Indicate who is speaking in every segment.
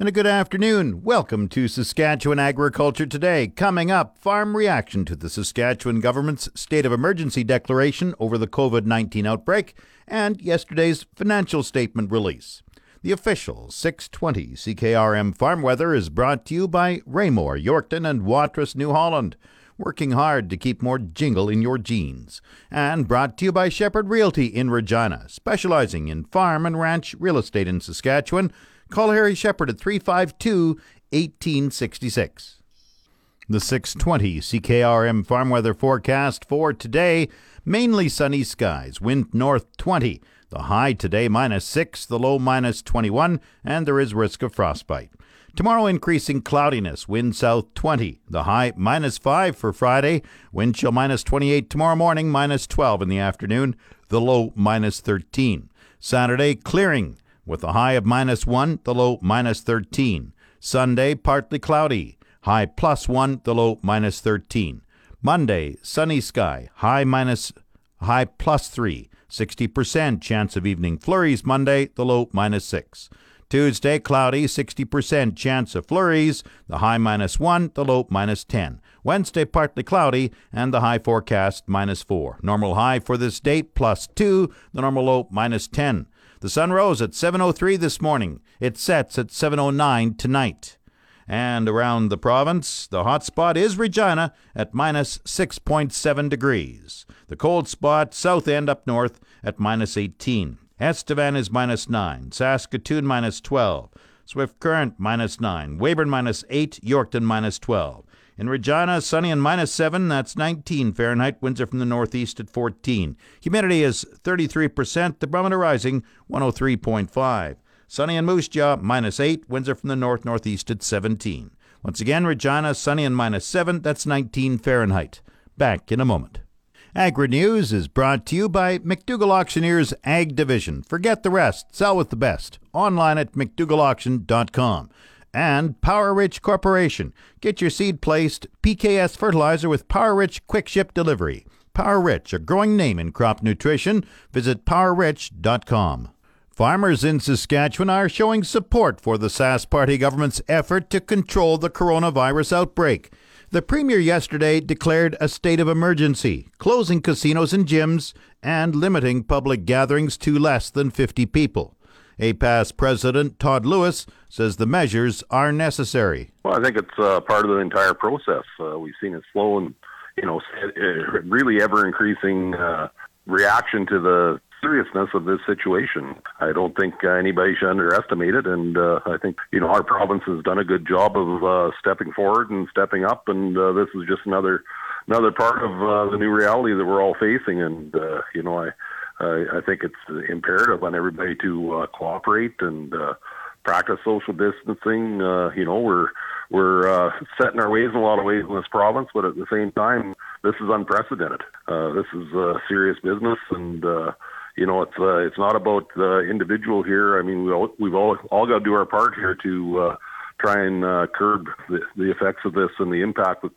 Speaker 1: And a good afternoon. Welcome to Saskatchewan Agriculture Today. Coming up, farm reaction to the Saskatchewan government's state of emergency declaration over the COVID 19 outbreak and yesterday's financial statement release. The official 620 CKRM farm weather is brought to you by Raymore, Yorkton, and Watrous, New Holland. Working hard to keep more jingle in your jeans. And brought to you by Shepherd Realty in Regina, specializing in farm and ranch real estate in Saskatchewan Call Harry Shepherd at 352 1866. The 620 CKRM farm weather forecast for today mainly sunny skies, wind north 20. The high today minus 6, the low minus 21, and there is risk of frostbite. Tomorrow, increasing cloudiness, wind south 20. The high minus 5 for Friday, wind chill minus 28 tomorrow morning, minus 12 in the afternoon, the low minus 13. Saturday, clearing, with a high of minus 1, the low minus 13. Sunday, partly cloudy, high plus 1, the low minus 13. Monday, sunny sky, high minus high plus 3. 60% chance of evening flurries Monday, the low minus 6. Tuesday, cloudy, 60% chance of flurries, the high minus 1, the low minus 10. Wednesday, partly cloudy, and the high forecast minus 4. Normal high for this date plus 2, the normal low minus 10. The sun rose at 7.03 this morning. It sets at 7.09 tonight. And around the province, the hot spot is Regina at minus 6.7 degrees. The cold spot, south end up north, at minus 18. Estevan is minus 9. Saskatoon minus 12. Swift Current minus 9. Weyburn minus 8. Yorkton minus 12. In Regina, sunny and minus 7, that's 19 Fahrenheit. Winds are from the northeast at 14. Humidity is 33%. The barometer rising 103.5. Sunny and Moose Jaw, minus 8. Winds are from the north northeast at 17. Once again, Regina, sunny and minus 7, that's 19 Fahrenheit. Back in a moment. Agri News is brought to you by McDougall Auctioneers Ag Division. Forget the rest, sell with the best. Online at McDougallAuction.com and Power Rich Corporation. Get your seed placed PKS fertilizer with Power Rich Quick Ship Delivery. Power Rich, a growing name in crop nutrition. Visit powerrich.com. Farmers in Saskatchewan are showing support for the Sask Party government's effort to control the coronavirus outbreak. The Premier yesterday declared a state of emergency, closing casinos and gyms and limiting public gatherings to less than 50 people. APAS President Todd Lewis says the measures are necessary.
Speaker 2: Well, I think it's uh, part of the entire process. Uh, we've seen a slow and, you know, really ever increasing uh, reaction to the seriousness of this situation. I don't think anybody should underestimate it, and uh, I think you know our province has done a good job of uh, stepping forward and stepping up, and uh, this is just another another part of uh, the new reality that we're all facing. And uh, you know, I I think it's imperative on everybody to uh, cooperate and uh, practice social distancing. Uh, you know, we're we're uh, setting our ways in a lot of ways in this province, but at the same time, this is unprecedented. Uh, this is uh, serious business, and uh, you know, it's uh, it's not about the individual here. I mean, we all, we've all all got to do our part here to uh, try and uh, curb the, the effects of this and the impact that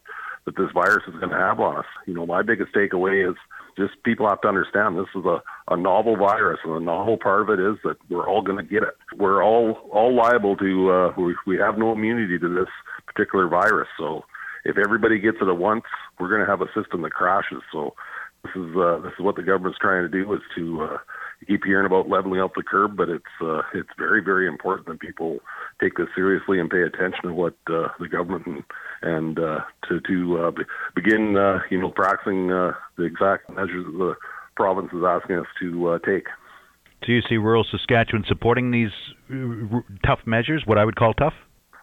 Speaker 2: that this virus is going to have on us. You know, my biggest takeaway is just people have to understand this is a, a novel virus, and the novel part of it is that we're all going to get it. We're all all liable to. Uh, we, we have no immunity to this particular virus, so if everybody gets it at once, we're going to have a system that crashes. So this is uh, this is what the government's trying to do is to uh, keep hearing about leveling out the curb, but it's uh, it's very very important that people take this seriously and pay attention to what uh, the government and, and uh, to to uh, begin uh, you know practicing uh, the exact measures that the province is asking us to uh, take.
Speaker 3: Do you see rural Saskatchewan supporting these uh, r- tough measures? What I would call tough.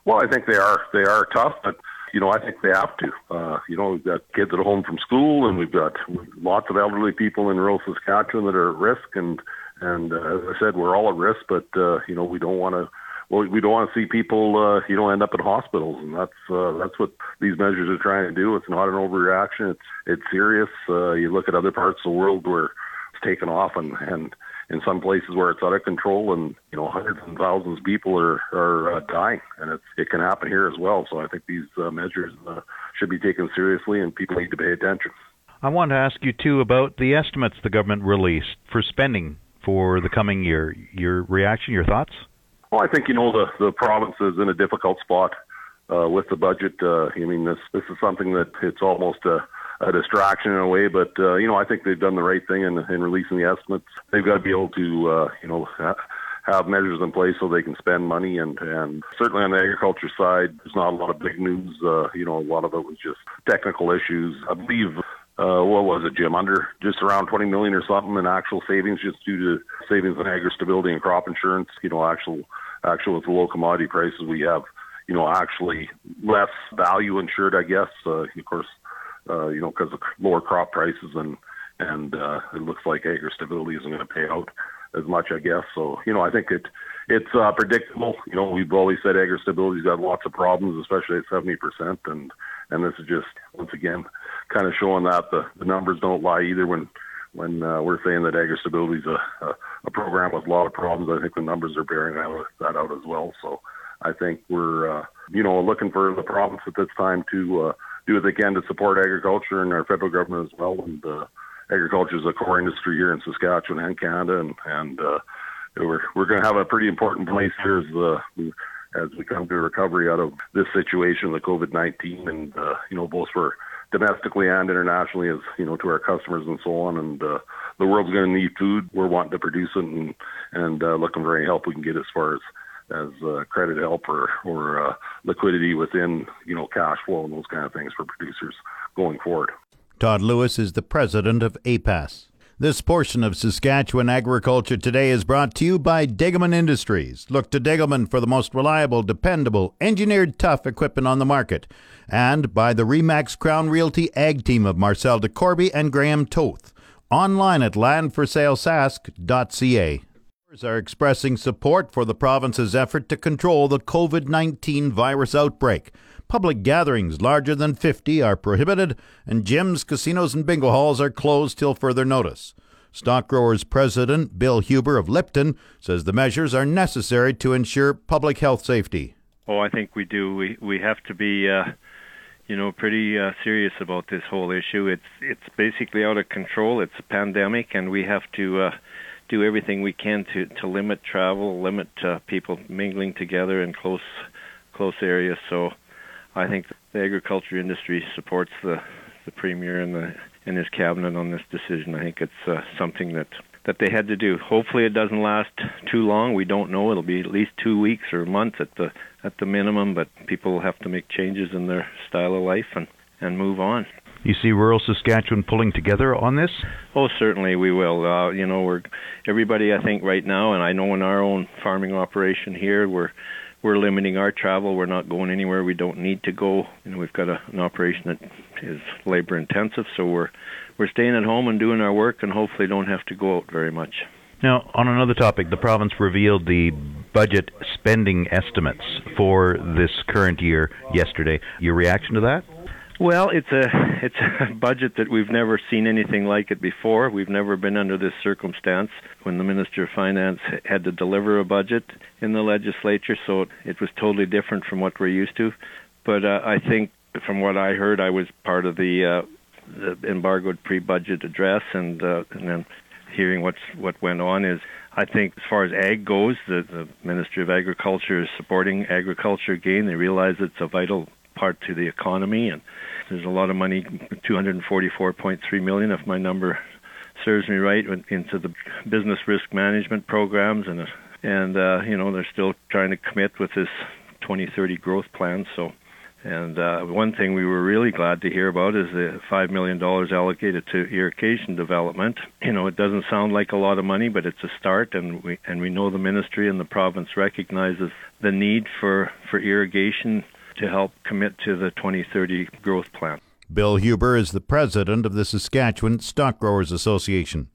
Speaker 2: Well, I think they are they are tough, but you know I think they have to. Uh, you know, we've got kids at home from school, and we've got lots of elderly people in rural Saskatchewan that are at risk, and and uh, as I said, we're all at risk, but uh, you know we don't want to well, we don't want to see people, uh, you know, end up in hospitals, and that's uh, that's what these measures are trying to do. It's not an overreaction. It's it's serious. Uh, you look at other parts of the world where it's taken off, and and in some places where it's out of control, and you know, hundreds and thousands of people are are uh, dying, and it's it can happen here as well. So I think these uh, measures uh, should be taken seriously, and people need to pay attention.
Speaker 3: I want to ask you too about the estimates the government released for spending for the coming year. Your reaction, your thoughts?
Speaker 2: Well, I think you know the the province is in a difficult spot uh, with the budget. Uh, I mean, this this is something that it's almost a, a distraction in a way, but uh, you know, I think they've done the right thing in, in releasing the estimates. They've got to be able to, uh, you know. Have measures in place so they can spend money and and certainly on the agriculture side there's not a lot of big news uh you know a lot of it was just technical issues i believe uh, what was it, Jim? Under just around 20 million or something in actual savings, just due to savings in agri stability and crop insurance. You know, actual, actual with the low commodity prices, we have, you know, actually less value insured, I guess. Uh, of course, uh, you know, because of lower crop prices and and uh, it looks like agri stability isn't going to pay out as much, I guess. So, you know, I think it it's uh, predictable. You know, we've always said agri stability's got lots of problems, especially at 70 percent, and and this is just once again kind of showing that the, the numbers don't lie either when when uh, we're saying that agri stability is a, a, a program with a lot of problems. I think the numbers are bearing that, that out as well. So I think we're uh, you know looking for the province at this time to uh, do what they can to support agriculture and our federal government as well. And uh, agriculture is a core industry here in Saskatchewan and Canada, and and uh, we're we're going to have a pretty important place here as uh, as we come to recovery out of this situation, the COVID nineteen, and uh, you know both for domestically and internationally as you know to our customers and so on. And uh, the world's going to need food. We're wanting to produce it and and uh, looking for any help we can get as far as as uh, credit help or or uh, liquidity within you know cash flow and those kind of things for producers going forward
Speaker 1: Todd Lewis is the president of APAS this portion of Saskatchewan Agriculture Today is brought to you by Degelman Industries. Look to Degelman for the most reliable, dependable, engineered tough equipment on the market. And by the Remax Crown Realty Ag Team of Marcel DeCorby and Graham Toth. Online at landforsalesask.ca. Are expressing support for the province's effort to control the COVID 19 virus outbreak. Public gatherings larger than 50 are prohibited, and gyms, casinos, and bingo halls are closed till further notice. Stock Growers President Bill Huber of Lipton says the measures are necessary to ensure public health safety.
Speaker 4: Oh, I think we do. We we have to be, uh, you know, pretty uh, serious about this whole issue. It's it's basically out of control. It's a pandemic, and we have to uh, do everything we can to to limit travel, limit uh, people mingling together in close close areas. So I think the agriculture industry supports the the premier and the and his cabinet on this decision. I think it's uh, something that that they had to do. Hopefully, it doesn't last too long. We don't know. It'll be at least two weeks or a month at the at the minimum. But people will have to make changes in their style of life and and move on.
Speaker 3: You see rural Saskatchewan pulling together on this?
Speaker 4: Oh, certainly we will. Uh, you know, we're everybody. I think right now, and I know in our own farming operation here, we're we're limiting our travel. We're not going anywhere we don't need to go. You know, we've got a, an operation that is labor intensive, so we're we're staying at home and doing our work, and hopefully don't have to go out very much.
Speaker 3: Now, on another topic, the province revealed the budget spending estimates for this current year yesterday. Your reaction to that?
Speaker 4: Well, it's a it's a budget that we've never seen anything like it before. We've never been under this circumstance when the Minister of Finance had to deliver a budget in the legislature, so it was totally different from what we're used to. But uh, I think, from what I heard, I was part of the, uh, the embargoed pre-budget address, and uh, and then hearing what's what went on is I think as far as ag goes, the, the Ministry of Agriculture is supporting agriculture again. They realize it's a vital part to the economy and there's a lot of money, 244.3 million, if my number serves me right, into the business risk management programs, and and uh, you know they're still trying to commit with this 2030 growth plan. So, and uh, one thing we were really glad to hear about is the five million dollars allocated to irrigation development. You know, it doesn't sound like a lot of money, but it's a start, and we and we know the ministry and the province recognizes the need for for irrigation to help commit to the 2030 growth plan.
Speaker 1: Bill Huber is the president of the Saskatchewan Stock Growers Association.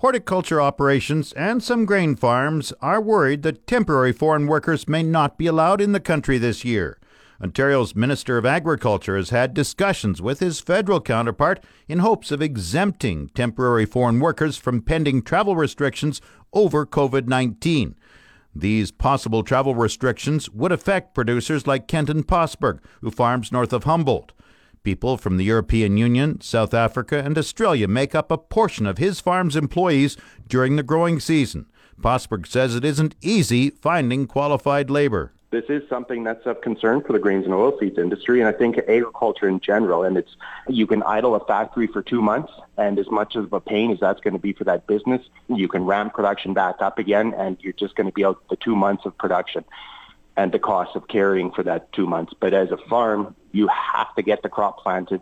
Speaker 1: Horticulture operations and some grain farms are worried that temporary foreign workers may not be allowed in the country this year. Ontario's Minister of Agriculture has had discussions with his federal counterpart in hopes of exempting temporary foreign workers from pending travel restrictions over COVID 19. These possible travel restrictions would affect producers like Kenton Posberg, who farms north of Humboldt. People from the European Union, South Africa, and Australia make up a portion of his farm's employees during the growing season. Posberg says it isn't easy finding qualified labor
Speaker 5: this is something that's of concern for the grains and oilseeds industry, and I think agriculture in general. And it's you can idle a factory for two months, and as much of a pain as that's going to be for that business, you can ramp production back up again, and you're just going to be out the two months of production and the cost of carrying for that two months. But as a farm, you have to get the crop planted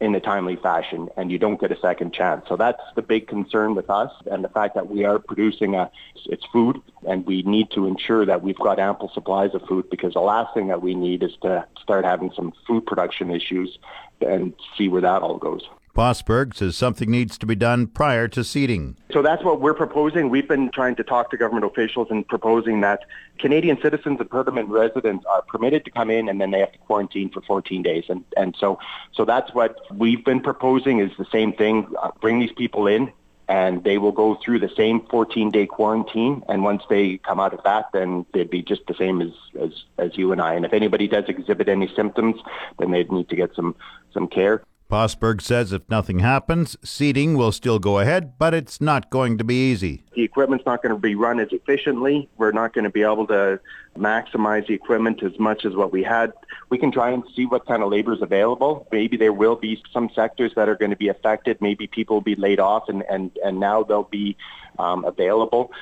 Speaker 5: in a timely fashion and you don't get a second chance. So that's the big concern with us and the fact that we are producing a, it's food and we need to ensure that we've got ample supplies of food because the last thing that we need is to start having some food production issues and see where that all goes.
Speaker 1: Posberg says something needs to be done prior to seeding.
Speaker 5: So that's what we're proposing. We've been trying to talk to government officials and proposing that Canadian citizens and permanent residents are permitted to come in and then they have to quarantine for 14 days. And, and so, so that's what we've been proposing is the same thing. Uh, bring these people in and they will go through the same 14 day quarantine. And once they come out of that, then they'd be just the same as, as, as you and I. And if anybody does exhibit any symptoms, then they'd need to get some, some care.
Speaker 1: Posberg says if nothing happens, seeding will still go ahead, but it's not going to be easy.
Speaker 5: The equipment's not going to be run as efficiently. We're not going to be able to maximize the equipment as much as what we had. We can try and see what kind of labor is available. Maybe there will be some sectors that are going to be affected. Maybe people will be laid off and, and, and now they'll be um, available.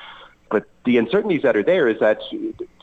Speaker 5: But the uncertainties that are there is that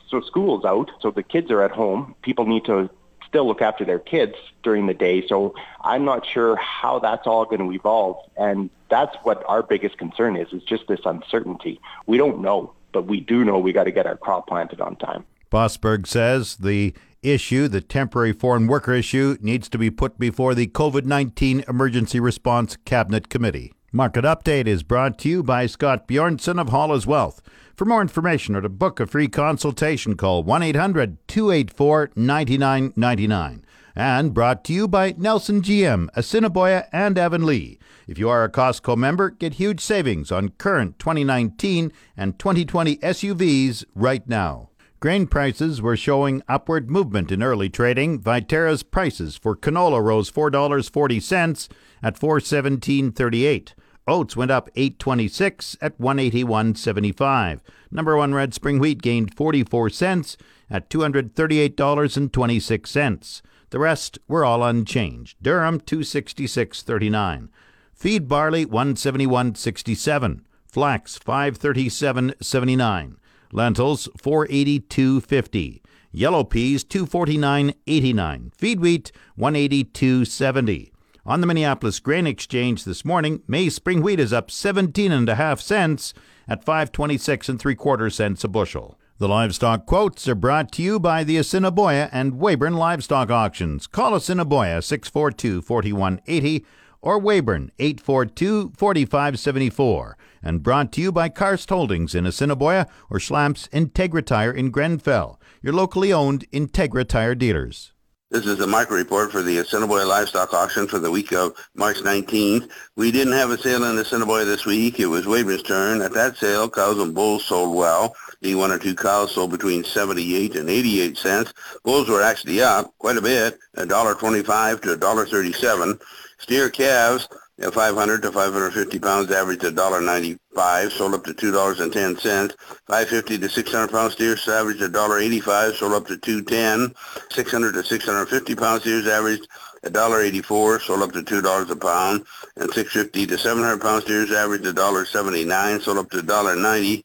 Speaker 5: so school's out, so the kids are at home. People need to still look after their kids during the day. So I'm not sure how that's all going to evolve. And that's what our biggest concern is, is just this uncertainty. We don't know, but we do know we got to get our crop planted on time.
Speaker 1: Posberg says the issue, the temporary foreign worker issue, needs to be put before the COVID 19 Emergency Response Cabinet Committee. Market Update is brought to you by Scott Bjornson of Hall's Wealth. For more information or to book a free consultation, call 1 800 284 9999. And brought to you by Nelson GM, Assiniboia, and Avonlea. If you are a Costco member, get huge savings on current 2019 and 2020 SUVs right now. Grain prices were showing upward movement in early trading. Viterra's prices for canola rose $4.40 at 417.38. Oats went up 826 at 181.75. Number 1 red spring wheat gained 44 cents at $238.26. The rest were all unchanged. Durum 266.39. Feed barley 171.67. Flax 537.79. Lentils 482.50. Yellow peas 249.89. Feed wheat 182.70. On the Minneapolis Grain Exchange this morning, maize spring wheat is up 17 and a half cents at 526 and three quarter cents a bushel. The livestock quotes are brought to you by the Assiniboia and Weyburn Livestock Auctions. Call Assiniboia 642 4180 or Weyburn 842 4574. And brought to you by Karst Holdings in Assiniboia or Schlamps Integra Tire in Grenfell, your locally owned Integra Tire dealers.
Speaker 6: This is a micro report for the Assiniboia Livestock Auction for the week of March 19th. We didn't have a sale in Assiniboia this week. It was Weyburn's turn. At that sale, cows and bulls sold well. The one or two cows sold between 78 and 88 cents. Bulls were actually up quite a bit, $1.25 to $1.37. Steer calves you 500 to 550 pounds averaged $1.95, sold up to $2.10. 550 to 600 pound steers averaged $1.85, sold up to 2.10. 600 to 650 pound steers averaged $1.84, sold up to $2 a pound. And 650 to 700 pound steers averaged $1.79, sold up to $1.90.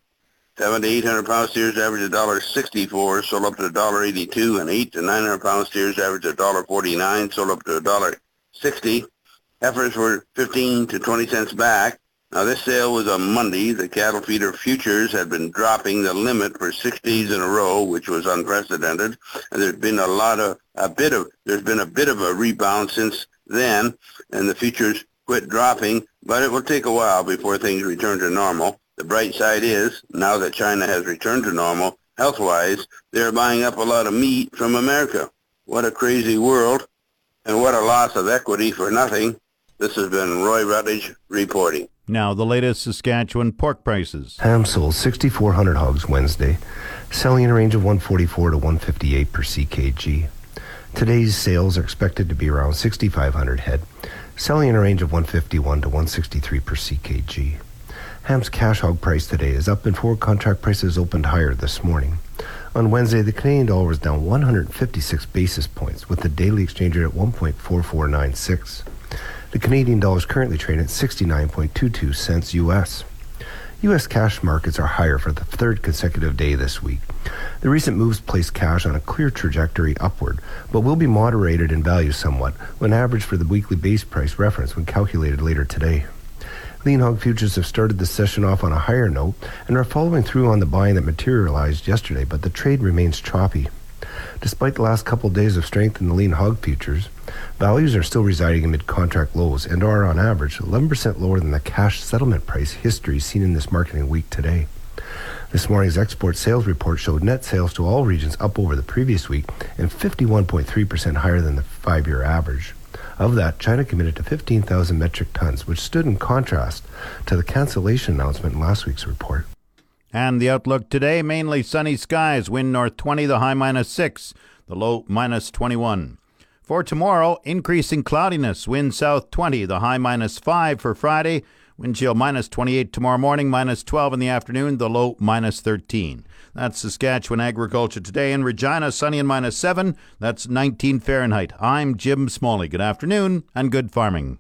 Speaker 6: 7 to 800 pound steers averaged $1.64, sold up to $1.82. And 8 to 900 pound steers averaged $1.49, sold up to $1.60. Heifers were 15 to 20 cents back. Now this sale was on Monday. The cattle feeder futures had been dropping the limit for six days in a row, which was unprecedented. And there's been a lot of a bit of there's been a bit of a rebound since then, and the futures quit dropping but it will take a while before things return to normal. The bright side is, now that China has returned to normal, health-wise, they're buying up a lot of meat from America. What a crazy world, and what a loss of equity for nothing. This has been Roy Rutledge reporting.
Speaker 1: Now, the latest Saskatchewan pork prices.
Speaker 7: Ham sold 6,400 hogs Wednesday, selling in a range of 144 to 158 per ckg. Today's sales are expected to be around 6,500 head, selling in a range of 151 to 163 per ckg. Ham's cash hog price today is up and forward contract prices opened higher this morning. On Wednesday, the Canadian dollar was down 156 basis points, with the daily exchange rate at 1.4496. The Canadian dollar is currently trading at 69.22 cents US. U.S. cash markets are higher for the third consecutive day this week. The recent moves place cash on a clear trajectory upward, but will be moderated in value somewhat when averaged for the weekly base price reference when calculated later today. Lean hog futures have started the session off on a higher note and are following through on the buying that materialized yesterday, but the trade remains choppy. Despite the last couple of days of strength in the lean hog futures, values are still residing amid contract lows and are, on average, 11% lower than the cash settlement price history seen in this marketing week today. This morning's export sales report showed net sales to all regions up over the previous week and 51.3% higher than the five year average. Of that, China committed to 15,000 metric tons, which stood in contrast to the cancellation announcement in last week's report.
Speaker 1: And the outlook today mainly sunny skies, wind north 20, the high minus 6, the low minus 21. For tomorrow, increasing cloudiness, wind south 20, the high minus 5 for Friday, wind chill minus 28 tomorrow morning, minus 12 in the afternoon, the low minus 13. That's Saskatchewan agriculture today. In Regina, sunny and minus 7, that's 19 Fahrenheit. I'm Jim Smalley. Good afternoon and good farming.